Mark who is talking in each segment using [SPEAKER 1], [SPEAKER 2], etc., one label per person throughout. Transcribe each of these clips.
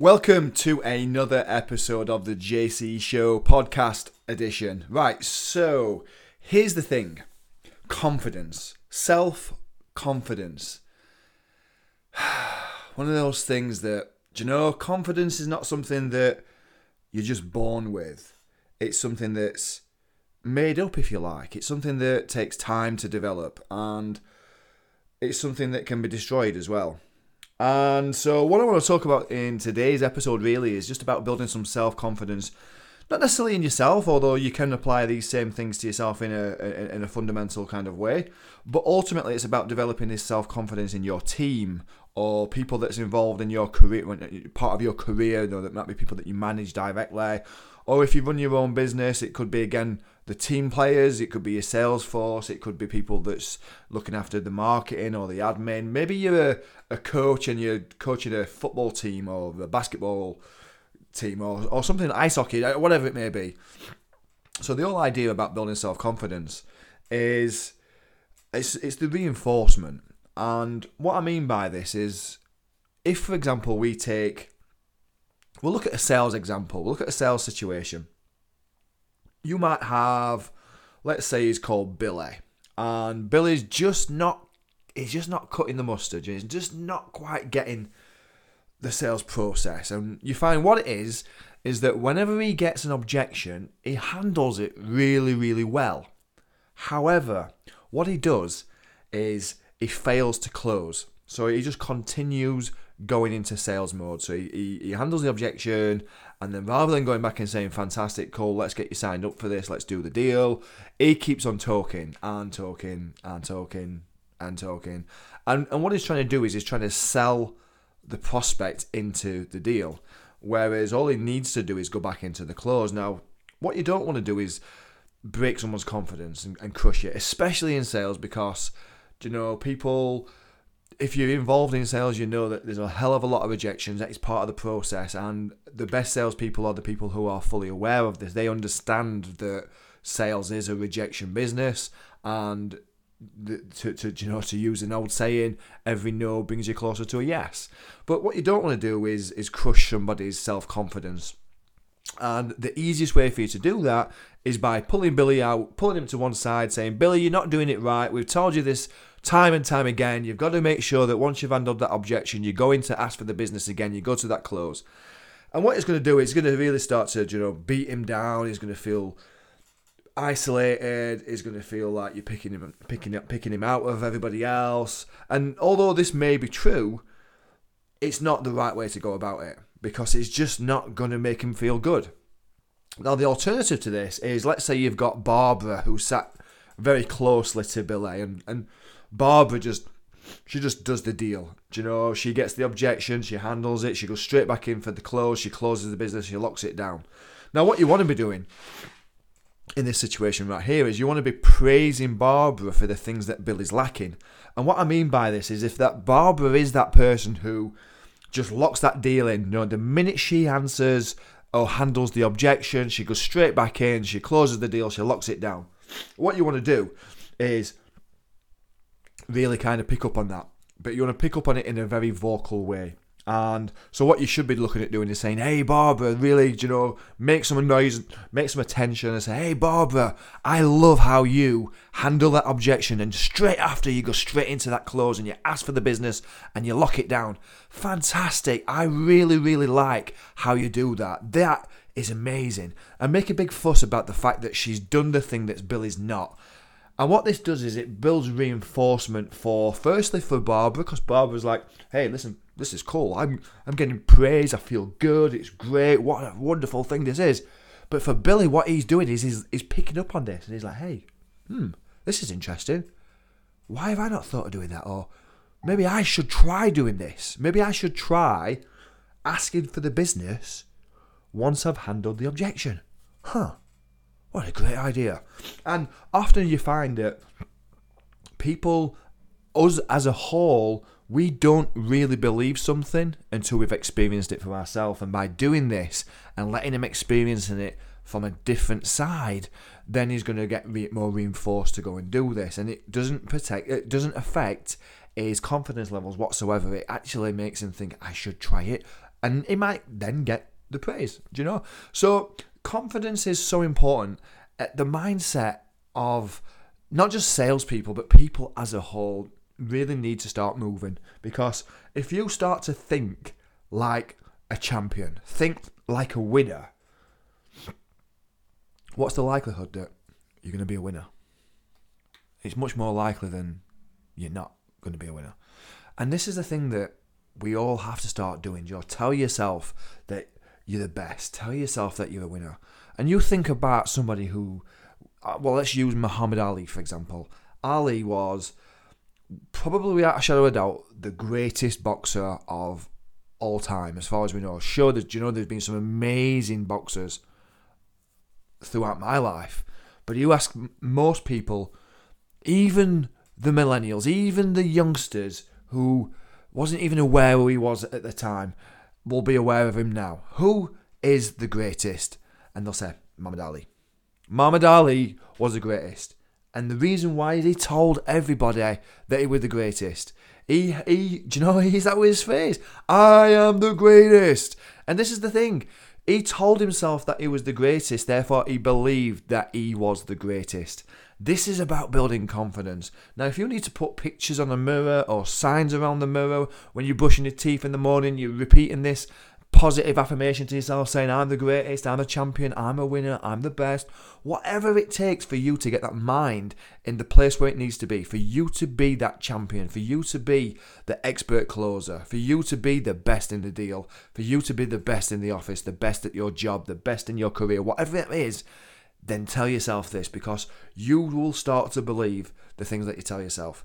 [SPEAKER 1] Welcome to another episode of the JC Show podcast edition. Right, so here's the thing confidence, self confidence. One of those things that, you know, confidence is not something that you're just born with, it's something that's made up, if you like. It's something that takes time to develop and it's something that can be destroyed as well. And so, what I want to talk about in today's episode really is just about building some self confidence, not necessarily in yourself, although you can apply these same things to yourself in a in a fundamental kind of way. But ultimately, it's about developing this self confidence in your team or people that's involved in your career, uh, part of your career. You know, that might be people that you manage directly, or if you run your own business, it could be again the team players, it could be your sales force, it could be people that's looking after the marketing or the admin. Maybe you're a, a coach and you're coaching a football team or a basketball team or, or something, ice hockey, uh, whatever it may be. So the whole idea about building self confidence is it's it's the reinforcement. And what I mean by this is if for example we take we'll look at a sales example, we'll look at a sales situation you might have, let's say he's called Billy, and Billy's just not, he's just not cutting the mustard. He's just not quite getting the sales process. And you find what it is, is that whenever he gets an objection, he handles it really, really well. However, what he does is he fails to close. So he just continues going into sales mode. So he, he, handles the objection and then rather than going back and saying, fantastic, cool, let's get you signed up for this, let's do the deal, he keeps on talking and talking and talking and talking. And, and what he's trying to do is he's trying to sell the prospect into the deal. Whereas all he needs to do is go back into the close. Now, what you don't want to do is break someone's confidence and, and crush it, especially in sales, because, you know, people if you're involved in sales, you know that there's a hell of a lot of rejections. That is part of the process, and the best salespeople are the people who are fully aware of this. They understand that sales is a rejection business, and to, to you know to use an old saying, every no brings you closer to a yes. But what you don't want to do is is crush somebody's self confidence. And the easiest way for you to do that is by pulling Billy out, pulling him to one side, saying, Billy, you're not doing it right. We've told you this time and time again. You've got to make sure that once you've handled that objection, you go in to ask for the business again. You go to that close. And what it's going to do is it's going to really start to, you know, beat him down. He's going to feel isolated. He's going to feel like you're picking him, picking up, picking him out of everybody else. And although this may be true, it's not the right way to go about it because it's just not going to make him feel good. Now, the alternative to this is let's say you've got Barbara who sat very closely to Billy, and, and Barbara just she just does the deal. Do you know, she gets the objection, she handles it, she goes straight back in for the close, she closes the business, she locks it down. Now, what you want to be doing in this situation right here is you want to be praising Barbara for the things that Billy's lacking. And what I mean by this is if that Barbara is that person who just locks that deal in, you know, the minute she answers or handles the objection, she goes straight back in, she closes the deal, she locks it down. What you want to do is really kind of pick up on that. But you want to pick up on it in a very vocal way. And so what you should be looking at doing is saying, "Hey Barbara, really, you know, make some noise, make some attention, and say, "Hey Barbara, I love how you handle that objection." And straight after, you go straight into that close and you ask for the business and you lock it down. Fantastic! I really, really like how you do that. That is amazing. And make a big fuss about the fact that she's done the thing that Billy's not. And what this does is it builds reinforcement for, firstly, for Barbara, because Barbara's like, hey, listen, this is cool. I'm, I'm getting praise. I feel good. It's great. What a wonderful thing this is. But for Billy, what he's doing is he's, he's picking up on this and he's like, hey, hmm, this is interesting. Why have I not thought of doing that? Or maybe I should try doing this. Maybe I should try asking for the business once I've handled the objection. Huh. What a great idea. And often you find that people, us as a whole, we don't really believe something until we've experienced it for ourselves. And by doing this and letting him experience it from a different side, then he's going to get re- more reinforced to go and do this. And it doesn't protect, it doesn't affect his confidence levels whatsoever. It actually makes him think, I should try it. and he might then get the praise. Do you know? So confidence is so important. The mindset of not just salespeople, but people as a whole really need to start moving because if you start to think like a champion, think like a winner, what's the likelihood that you're going to be a winner? It's much more likely than you're not going to be a winner. And this is the thing that we all have to start doing, Joe. Tell yourself that you're the best. Tell yourself that you're a winner. And you think about somebody who, uh, well, let's use Muhammad Ali, for example. Ali was probably without a shadow of a doubt the greatest boxer of all time, as far as we know. Sure, there's, you know, there's been some amazing boxers throughout my life, but you ask most people, even the millennials, even the youngsters who wasn't even aware who he was at the time, will be aware of him now. Who is the greatest? And they'll say Muhammad Ali. Muhammad Ali was the greatest. And the reason why is he told everybody that he was the greatest. He, he, do you know, he's that with his face. I am the greatest. And this is the thing. He told himself that he was the greatest, therefore he believed that he was the greatest. This is about building confidence. Now, if you need to put pictures on a mirror or signs around the mirror when you're brushing your teeth in the morning, you're repeating this, positive affirmation to yourself saying, I'm the greatest, I'm a champion, I'm a winner, I'm the best. Whatever it takes for you to get that mind in the place where it needs to be, for you to be that champion, for you to be the expert closer, for you to be the best in the deal, for you to be the best in the office, the best at your job, the best in your career, whatever it is, then tell yourself this because you will start to believe the things that you tell yourself.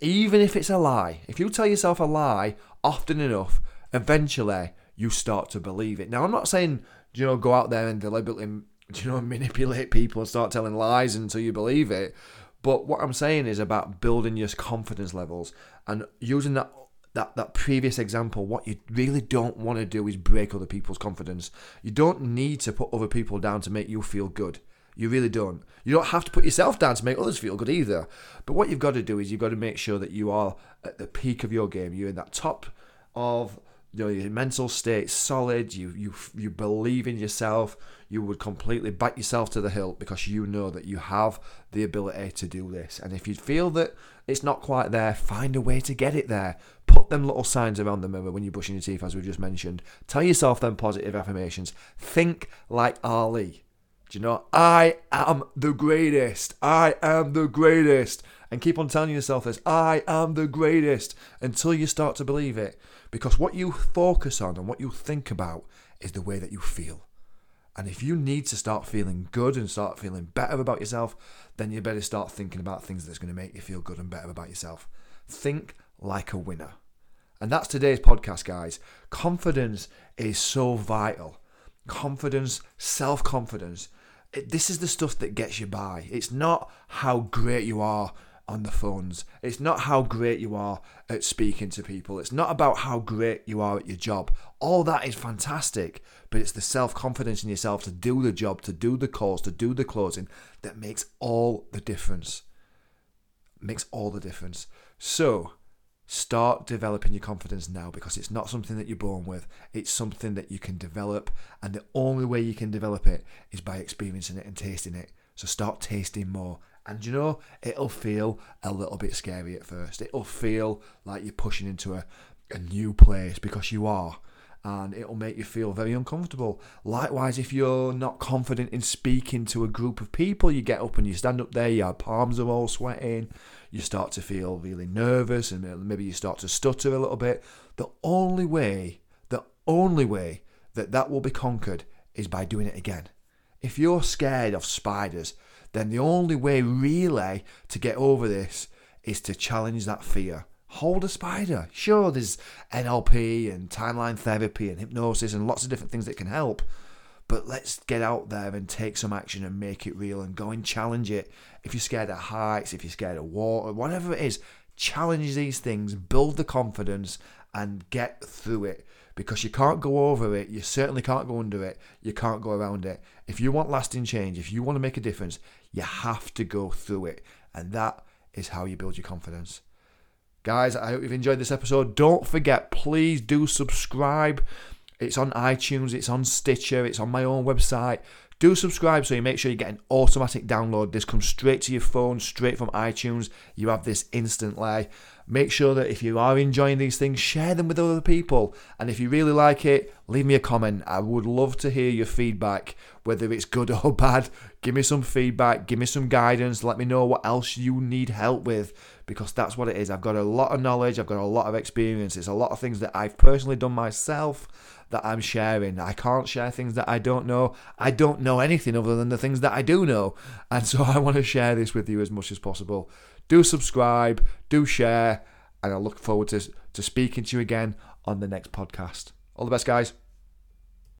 [SPEAKER 1] Even if it's a lie, if you tell yourself a lie often enough, eventually you start to believe it. Now, I'm not saying, you know, go out there and deliberately, you know, manipulate people and start telling lies until you believe it. But what I'm saying is about building your confidence levels and using that that that previous example. What you really don't want to do is break other people's confidence. You don't need to put other people down to make you feel good. You really don't. You don't have to put yourself down to make others feel good either. But what you've got to do is you've got to make sure that you are at the peak of your game. You're in that top of you know, your mental state solid, you you you believe in yourself, you would completely back yourself to the hilt because you know that you have the ability to do this. And if you feel that it's not quite there, find a way to get it there. Put them little signs around the mirror when you're brushing your teeth, as we've just mentioned. Tell yourself them positive affirmations. Think like Ali. Do you know, I am the greatest. I am the greatest. And keep on telling yourself this I am the greatest until you start to believe it. Because what you focus on and what you think about is the way that you feel. And if you need to start feeling good and start feeling better about yourself, then you better start thinking about things that's going to make you feel good and better about yourself. Think like a winner. And that's today's podcast, guys. Confidence is so vital. Confidence, self confidence. This is the stuff that gets you by. It's not how great you are on the phones. It's not how great you are at speaking to people. It's not about how great you are at your job. All that is fantastic, but it's the self confidence in yourself to do the job, to do the calls, to do the closing that makes all the difference. Makes all the difference. So, start developing your confidence now because it's not something that you're born with. It's something that you can develop, and the only way you can develop it is by experiencing it and tasting it. So, start tasting more and you know, it'll feel a little bit scary at first. It'll feel like you're pushing into a, a new place because you are. And it'll make you feel very uncomfortable. Likewise, if you're not confident in speaking to a group of people, you get up and you stand up there, your palms are all sweating, you start to feel really nervous, and uh, maybe you start to stutter a little bit. The only way, the only way that that will be conquered is by doing it again. If you're scared of spiders, then the only way really to get over this is to challenge that fear. Hold a spider. Sure, there's NLP and timeline therapy and hypnosis and lots of different things that can help. But let's get out there and take some action and make it real and go and challenge it. If you're scared of heights, if you're scared of water, whatever it is, challenge these things, build the confidence, and get through it because you can't go over it, you certainly can't go under it, you can't go around it. If you want lasting change, if you want to make a difference, you have to go through it. And that is how you build your confidence. Guys, I hope you've enjoyed this episode. Don't forget, please do subscribe. It's on iTunes, it's on Stitcher, it's on my own website. Do subscribe so you make sure you get an automatic download. This comes straight to your phone, straight from iTunes. You have this instantly. Make sure that if you are enjoying these things, share them with other people. And if you really like it, leave me a comment. I would love to hear your feedback, whether it's good or bad. Give me some feedback, give me some guidance, let me know what else you need help with because that's what it is. I've got a lot of knowledge, I've got a lot of experience. It's a lot of things that I've personally done myself that I'm sharing. I can't share things that I don't know. I don't know anything other than the things that I do know. And so I want to share this with you as much as possible. Do subscribe, do share, and I look forward to, to speaking to you again on the next podcast. All the best, guys.